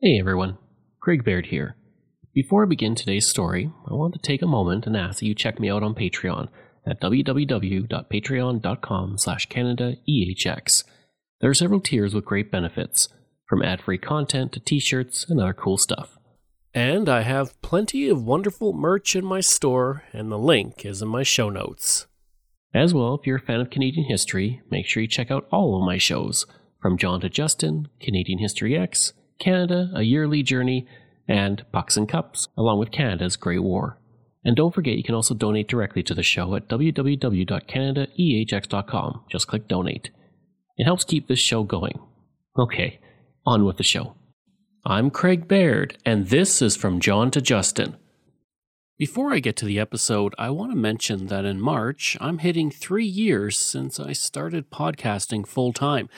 Hey everyone, Craig Baird here. Before I begin today's story, I want to take a moment and ask that you check me out on Patreon at www.patreon.com slash CanadaEHX. There are several tiers with great benefits, from ad-free content to t-shirts and other cool stuff. And I have plenty of wonderful merch in my store, and the link is in my show notes. As well, if you're a fan of Canadian history, make sure you check out all of my shows, from John to Justin, Canadian History X, Canada, A Yearly Journey, and Pucks and Cups, along with Canada's Great War. And don't forget, you can also donate directly to the show at www.canadaehx.com. Just click donate. It helps keep this show going. Okay, on with the show. I'm Craig Baird, and this is From John to Justin. Before I get to the episode, I want to mention that in March, I'm hitting three years since I started podcasting full time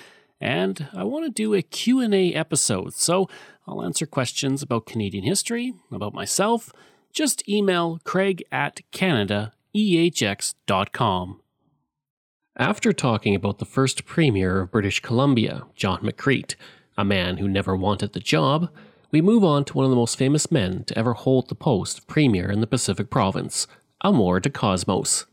and I want to do a Q&A episode. So, I'll answer questions about Canadian history, about myself. Just email craig at canadaehx.com. After talking about the first Premier of British Columbia, John McCreight, a man who never wanted the job, we move on to one of the most famous men to ever hold the post of Premier in the Pacific Province, Amor de Cosmos.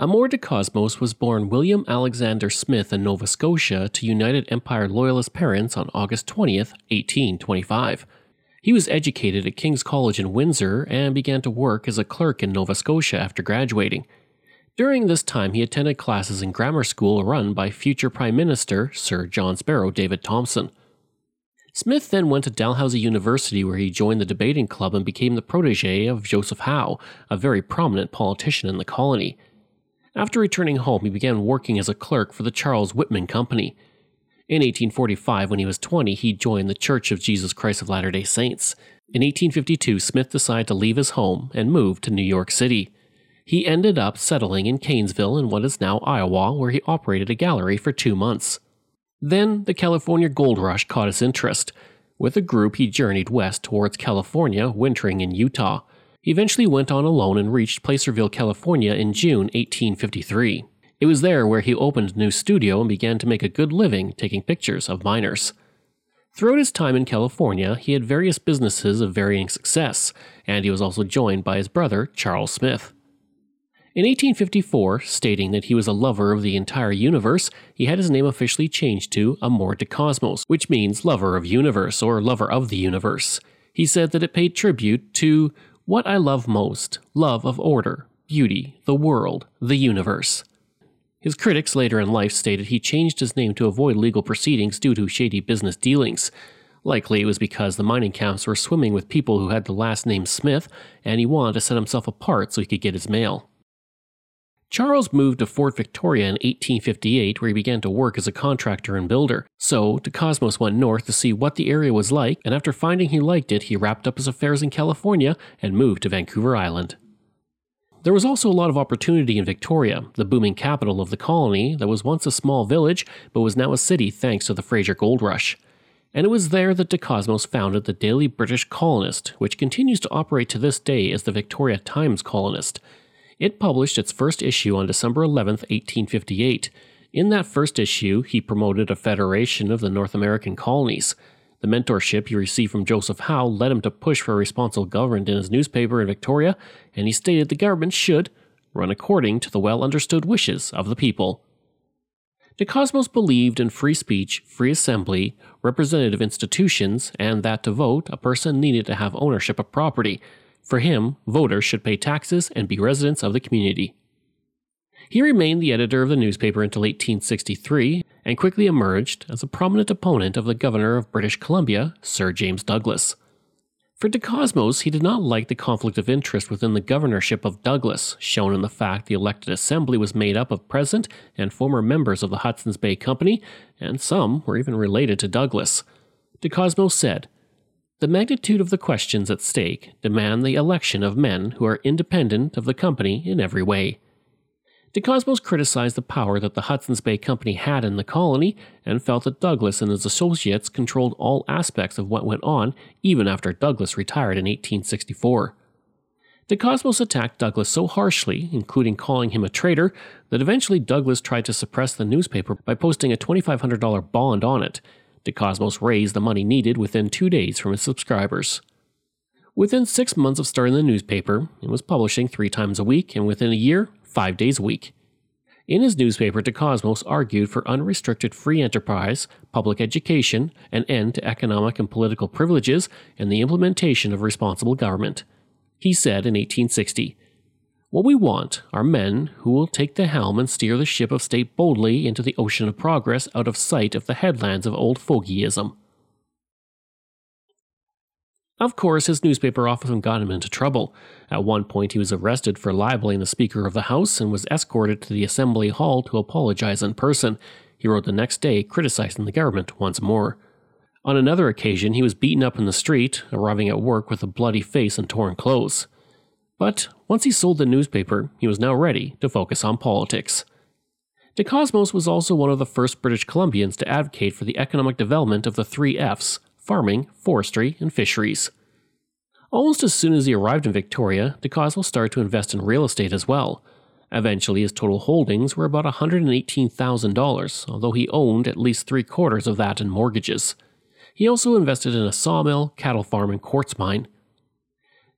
Amor de Cosmos was born William Alexander Smith in Nova Scotia to United Empire Loyalist parents on August 20th, 1825. He was educated at King's College in Windsor and began to work as a clerk in Nova Scotia after graduating. During this time, he attended classes in grammar school run by future Prime Minister Sir John Sparrow David Thompson. Smith then went to Dalhousie University where he joined the debating club and became the protege of Joseph Howe, a very prominent politician in the colony. After returning home, he began working as a clerk for the Charles Whitman Company. In 1845, when he was 20, he joined the Church of Jesus Christ of Latter day Saints. In 1852, Smith decided to leave his home and move to New York City. He ended up settling in Kanesville in what is now Iowa, where he operated a gallery for two months. Then the California gold rush caught his interest. With a group, he journeyed west towards California, wintering in Utah. He eventually went on alone and reached Placerville, California in June 1853. It was there where he opened a new studio and began to make a good living taking pictures of miners. Throughout his time in California, he had various businesses of varying success, and he was also joined by his brother, Charles Smith. In 1854, stating that he was a lover of the entire universe, he had his name officially changed to Amor de Cosmos, which means lover of universe or lover of the universe. He said that it paid tribute to what I love most love of order, beauty, the world, the universe. His critics later in life stated he changed his name to avoid legal proceedings due to shady business dealings. Likely it was because the mining camps were swimming with people who had the last name Smith, and he wanted to set himself apart so he could get his mail. Charles moved to Fort Victoria in 1858, where he began to work as a contractor and builder. So, de Cosmos went north to see what the area was like, and after finding he liked it, he wrapped up his affairs in California and moved to Vancouver Island. There was also a lot of opportunity in Victoria, the booming capital of the colony that was once a small village but was now a city thanks to the Fraser Gold Rush. And it was there that de Cosmos founded the Daily British Colonist, which continues to operate to this day as the Victoria Times Colonist. It published its first issue on December 11, 1858. In that first issue, he promoted a federation of the North American colonies. The mentorship he received from Joseph Howe led him to push for a responsible government in his newspaper in Victoria, and he stated the government should run according to the well understood wishes of the people. De Cosmos believed in free speech, free assembly, representative institutions, and that to vote, a person needed to have ownership of property, for him, voters should pay taxes and be residents of the community. He remained the editor of the newspaper until 1863 and quickly emerged as a prominent opponent of the governor of British Columbia, Sir James Douglas. For de Cosmos, he did not like the conflict of interest within the governorship of Douglas, shown in the fact the elected assembly was made up of present and former members of the Hudson's Bay Company, and some were even related to Douglas. De Cosmos said, the magnitude of the questions at stake demand the election of men who are independent of the company in every way. De Cosmos criticized the power that the Hudson's Bay Company had in the colony and felt that Douglas and his associates controlled all aspects of what went on even after Douglas retired in 1864. De Cosmos attacked Douglas so harshly, including calling him a traitor, that eventually Douglas tried to suppress the newspaper by posting a $2,500 bond on it DeCosmos raised the money needed within two days from his subscribers. Within six months of starting the newspaper, it was publishing three times a week, and within a year, five days a week. In his newspaper, DeCosmos argued for unrestricted free enterprise, public education, an end to economic and political privileges, and the implementation of responsible government. He said in 1860, What we want are men who will take the helm and steer the ship of state boldly into the ocean of progress out of sight of the headlands of old fogeyism. Of course, his newspaper often got him into trouble. At one point, he was arrested for libeling the Speaker of the House and was escorted to the Assembly Hall to apologize in person. He wrote the next day criticizing the government once more. On another occasion, he was beaten up in the street, arriving at work with a bloody face and torn clothes. But once he sold the newspaper, he was now ready to focus on politics. De DeCosmos was also one of the first British Columbians to advocate for the economic development of the three F's farming, forestry, and fisheries. Almost as soon as he arrived in Victoria, De DeCosmos started to invest in real estate as well. Eventually, his total holdings were about $118,000, although he owned at least three quarters of that in mortgages. He also invested in a sawmill, cattle farm, and quartz mine.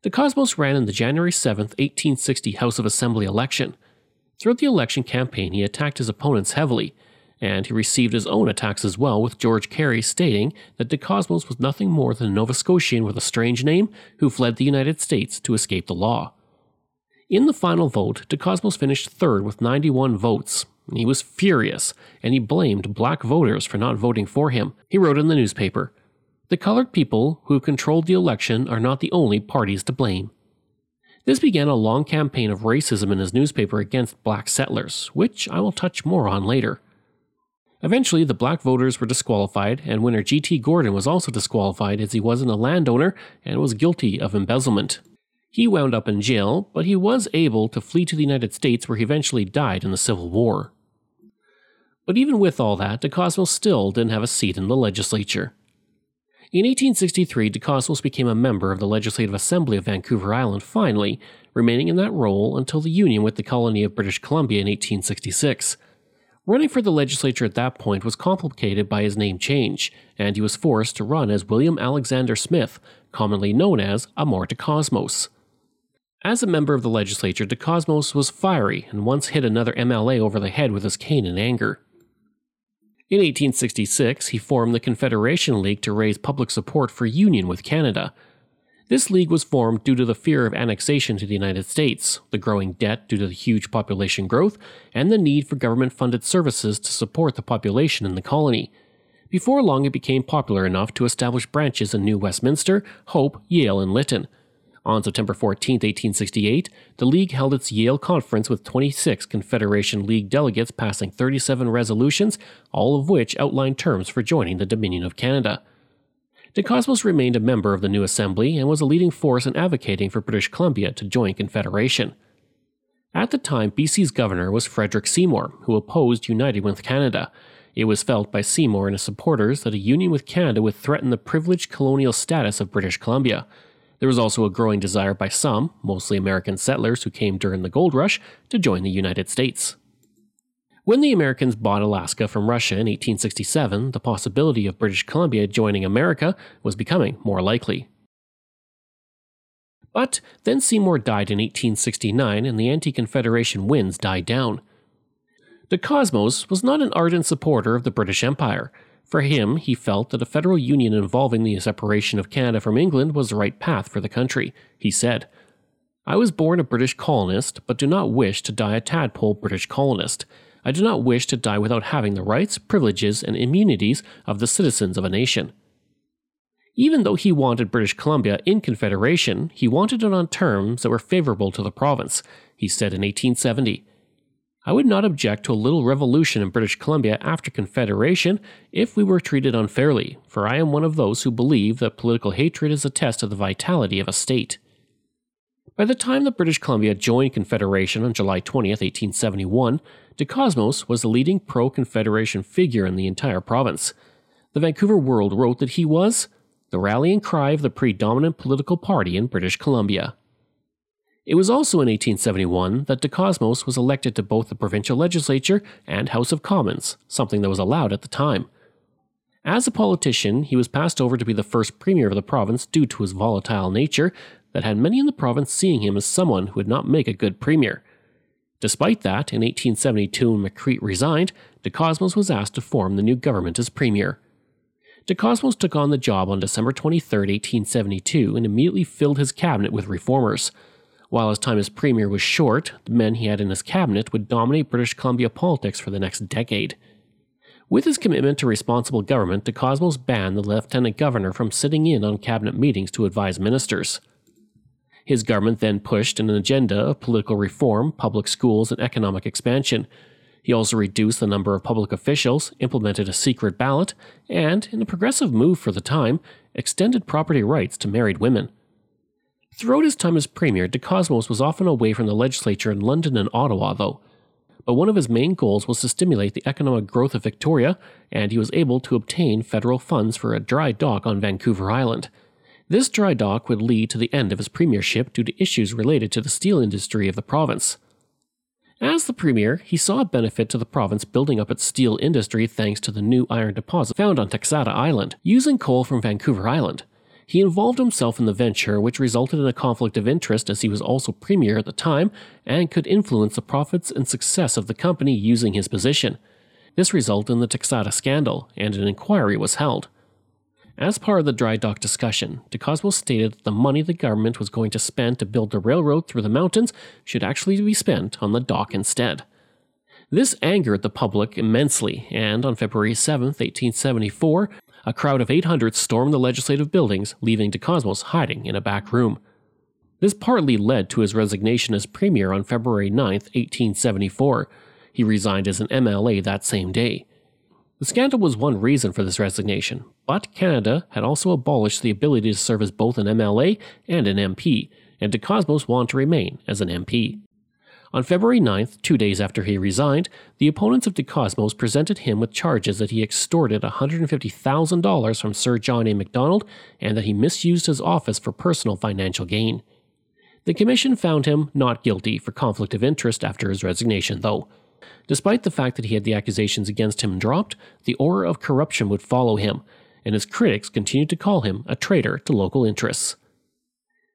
DeCosmos ran in the January 7, 1860 House of Assembly election. Throughout the election campaign, he attacked his opponents heavily, and he received his own attacks as well, with George Cary stating that DeCosmos was nothing more than a Nova Scotian with a strange name who fled the United States to escape the law. In the final vote, DeCosmos finished third with 91 votes. He was furious, and he blamed black voters for not voting for him. He wrote in the newspaper The colored people who controlled the election are not the only parties to blame. This began a long campaign of racism in his newspaper against black settlers, which I will touch more on later. Eventually, the black voters were disqualified, and winner G.T. Gordon was also disqualified as he wasn't a landowner and was guilty of embezzlement. He wound up in jail, but he was able to flee to the United States where he eventually died in the Civil War. But even with all that, DeCosmos still didn't have a seat in the legislature. In 1863, de DeCosmos became a member of the Legislative Assembly of Vancouver Island finally, remaining in that role until the union with the colony of British Columbia in 1866. Running for the legislature at that point was complicated by his name change, and he was forced to run as William Alexander Smith, commonly known as Amor DeCosmos. As a member of the legislature, de DeCosmos was fiery and once hit another MLA over the head with his cane in anger. In 1866, he formed the Confederation League to raise public support for union with Canada, this league was formed due to the fear of annexation to the United States, the growing debt due to the huge population growth, and the need for government funded services to support the population in the colony. Before long, it became popular enough to establish branches in New Westminster, Hope, Yale, and Lytton. On September 14, 1868, the League held its Yale Conference with 26 Confederation League delegates passing 37 resolutions, all of which outlined terms for joining the Dominion of Canada. DeCosmos remained a member of the new assembly and was a leading force in advocating for British Columbia to join Confederation. At the time, BC's governor was Frederick Seymour, who opposed uniting with Canada. It was felt by Seymour and his supporters that a union with Canada would threaten the privileged colonial status of British Columbia. There was also a growing desire by some, mostly American settlers who came during the gold rush, to join the United States. When the Americans bought Alaska from Russia in 1867, the possibility of British Columbia joining America was becoming more likely. But then Seymour died in 1869 and the anti Confederation winds died down. De Cosmos was not an ardent supporter of the British Empire. For him, he felt that a federal union involving the separation of Canada from England was the right path for the country. He said, I was born a British colonist, but do not wish to die a tadpole British colonist. I do not wish to die without having the rights, privileges, and immunities of the citizens of a nation. Even though he wanted British Columbia in Confederation, he wanted it on terms that were favorable to the province, he said in 1870. I would not object to a little revolution in British Columbia after Confederation if we were treated unfairly, for I am one of those who believe that political hatred is a test of the vitality of a state. By the time that British Columbia joined Confederation on July 20, 1871, DeCosmos was the leading pro Confederation figure in the entire province. The Vancouver World wrote that he was the rallying cry of the predominant political party in British Columbia. It was also in 1871 that De DeCosmos was elected to both the provincial legislature and House of Commons, something that was allowed at the time. As a politician, he was passed over to be the first premier of the province due to his volatile nature that had many in the province seeing him as someone who would not make a good premier. Despite that, in 1872 when McCreight resigned, de Cosmos was asked to form the new government as premier. De Cosmos took on the job on December 23, 1872, and immediately filled his cabinet with reformers. While his time as premier was short, the men he had in his cabinet would dominate British Columbia politics for the next decade. With his commitment to responsible government, de Cosmos banned the lieutenant governor from sitting in on cabinet meetings to advise ministers. His government then pushed an agenda of political reform, public schools, and economic expansion. He also reduced the number of public officials, implemented a secret ballot, and, in a progressive move for the time, extended property rights to married women. Throughout his time as premier, Cosmos was often away from the legislature in London and Ottawa, though. But one of his main goals was to stimulate the economic growth of Victoria, and he was able to obtain federal funds for a dry dock on Vancouver Island. This dry dock would lead to the end of his premiership due to issues related to the steel industry of the province. As the premier, he saw a benefit to the province building up its steel industry thanks to the new iron deposit found on Texada Island, using coal from Vancouver Island. He involved himself in the venture, which resulted in a conflict of interest as he was also premier at the time and could influence the profits and success of the company using his position. This resulted in the Texada scandal, and an inquiry was held. As part of the dry dock discussion, DeCosmos stated that the money the government was going to spend to build the railroad through the mountains should actually be spent on the dock instead. This angered the public immensely, and on February 7, 1874, a crowd of 800 stormed the legislative buildings, leaving DeCosmos hiding in a back room. This partly led to his resignation as premier on February 9, 1874. He resigned as an MLA that same day. The scandal was one reason for this resignation, but Canada had also abolished the ability to serve as both an MLA and an MP, and DeCosmos wanted to remain as an MP. On February 9th, two days after he resigned, the opponents of DeCosmos presented him with charges that he extorted $150,000 from Sir John A. Macdonald and that he misused his office for personal financial gain. The commission found him not guilty for conflict of interest after his resignation, though. Despite the fact that he had the accusations against him dropped, the aura of corruption would follow him, and his critics continued to call him a traitor to local interests.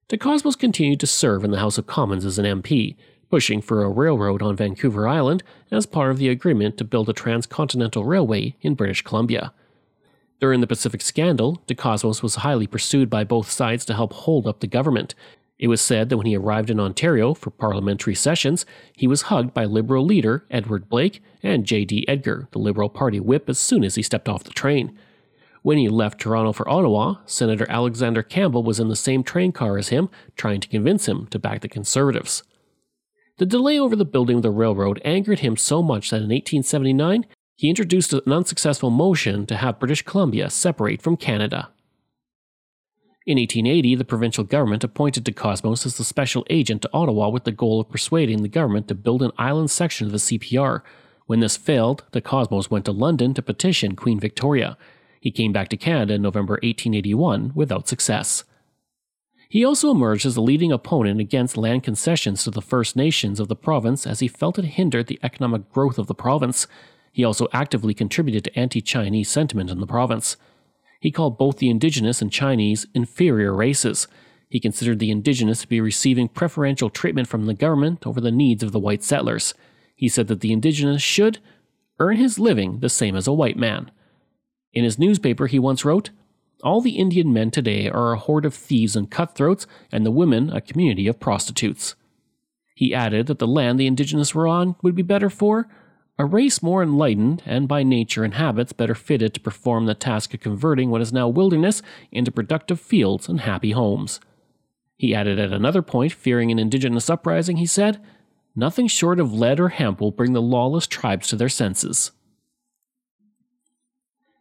DeCosmos continued to serve in the House of Commons as an MP, pushing for a railroad on Vancouver Island as part of the agreement to build a transcontinental railway in British Columbia. During the Pacific Scandal, DeCosmos was highly pursued by both sides to help hold up the government, it was said that when he arrived in Ontario for parliamentary sessions, he was hugged by Liberal leader Edward Blake and J.D. Edgar, the Liberal Party whip, as soon as he stepped off the train. When he left Toronto for Ottawa, Senator Alexander Campbell was in the same train car as him, trying to convince him to back the Conservatives. The delay over the building of the railroad angered him so much that in 1879 he introduced an unsuccessful motion to have British Columbia separate from Canada. In 1880, the provincial government appointed DeCosmos as the special agent to Ottawa with the goal of persuading the government to build an island section of the CPR. When this failed, DeCosmos went to London to petition Queen Victoria. He came back to Canada in November 1881 without success. He also emerged as a leading opponent against land concessions to the First Nations of the province as he felt it hindered the economic growth of the province. He also actively contributed to anti Chinese sentiment in the province. He called both the indigenous and Chinese inferior races. He considered the indigenous to be receiving preferential treatment from the government over the needs of the white settlers. He said that the indigenous should earn his living the same as a white man. In his newspaper, he once wrote, All the Indian men today are a horde of thieves and cutthroats, and the women a community of prostitutes. He added that the land the indigenous were on would be better for a race more enlightened and by nature and habits better fitted to perform the task of converting what is now wilderness into productive fields and happy homes. He added at another point, fearing an indigenous uprising, he said, Nothing short of lead or hemp will bring the lawless tribes to their senses.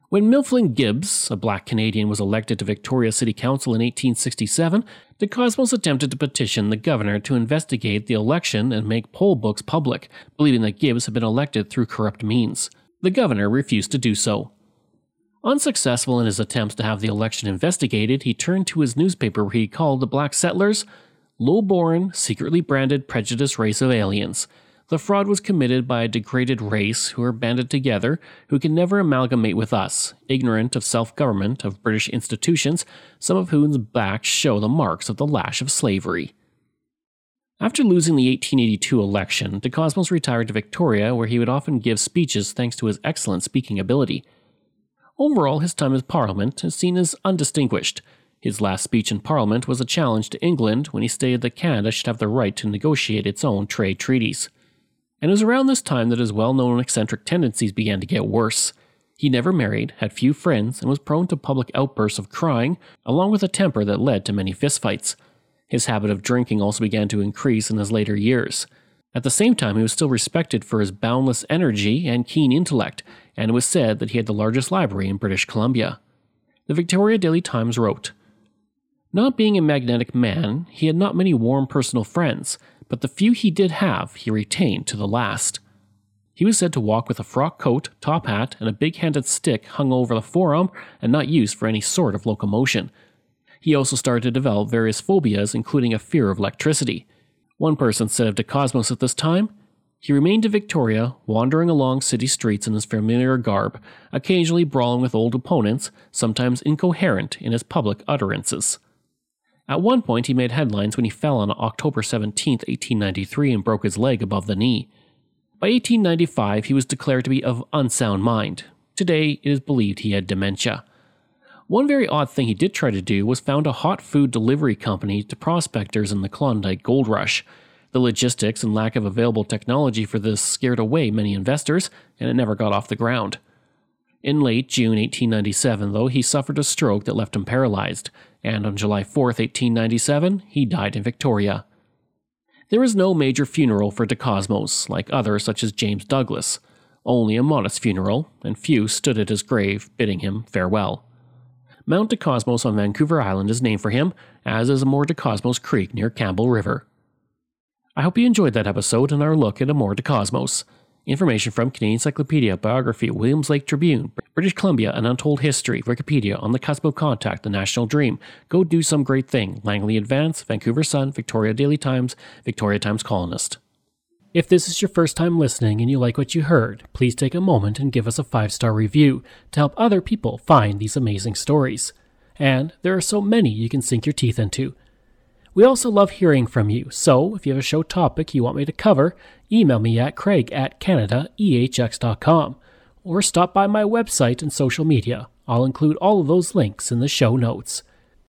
When Mifflin Gibbs, a black Canadian, was elected to Victoria City Council in 1867, the Cosmos attempted to petition the governor to investigate the election and make poll books public, believing that Gibbs had been elected through corrupt means. The governor refused to do so. Unsuccessful in his attempts to have the election investigated, he turned to his newspaper where he called the black settlers low born, secretly branded, prejudiced race of aliens. The fraud was committed by a degraded race who are banded together, who can never amalgamate with us, ignorant of self government, of British institutions, some of whose backs show the marks of the lash of slavery. After losing the 1882 election, de Cosmos retired to Victoria, where he would often give speeches thanks to his excellent speaking ability. Overall, his time in Parliament is seen as undistinguished. His last speech in Parliament was a challenge to England when he stated that Canada should have the right to negotiate its own trade treaties and it was around this time that his well known eccentric tendencies began to get worse. He never married, had few friends, and was prone to public outbursts of crying, along with a temper that led to many fistfights. His habit of drinking also began to increase in his later years. At the same time, he was still respected for his boundless energy and keen intellect, and it was said that he had the largest library in British Columbia. The Victoria Daily Times wrote Not being a magnetic man, he had not many warm personal friends, but the few he did have he retained to the last. He was said to walk with a frock coat, top hat, and a big handed stick hung over the forearm and not used for any sort of locomotion. He also started to develop various phobias, including a fear of electricity. One person said of De Cosmos at this time, he remained in Victoria, wandering along city streets in his familiar garb, occasionally brawling with old opponents, sometimes incoherent in his public utterances. At one point, he made headlines when he fell on October 17, 1893, and broke his leg above the knee. By 1895, he was declared to be of unsound mind. Today, it is believed he had dementia. One very odd thing he did try to do was found a hot food delivery company to prospectors in the Klondike gold rush. The logistics and lack of available technology for this scared away many investors, and it never got off the ground. In late June 1897, though, he suffered a stroke that left him paralyzed, and on July 4, 1897, he died in Victoria. There was no major funeral for De Cosmos, like others such as James Douglas, only a modest funeral, and few stood at his grave bidding him farewell. Mount De Cosmos on Vancouver Island is named for him, as is Amor De Cosmos Creek near Campbell River. I hope you enjoyed that episode and our look at Amor De Cosmos. Information from Canadian Encyclopedia, Biography, Williams Lake Tribune, British Columbia, An Untold History, Wikipedia, On the Cusp of Contact, The National Dream, Go Do Some Great Thing, Langley Advance, Vancouver Sun, Victoria Daily Times, Victoria Times Colonist. If this is your first time listening and you like what you heard, please take a moment and give us a five star review to help other people find these amazing stories. And there are so many you can sink your teeth into. We also love hearing from you, so if you have a show topic you want me to cover, email me at craig at canadaehx.com or stop by my website and social media. I'll include all of those links in the show notes.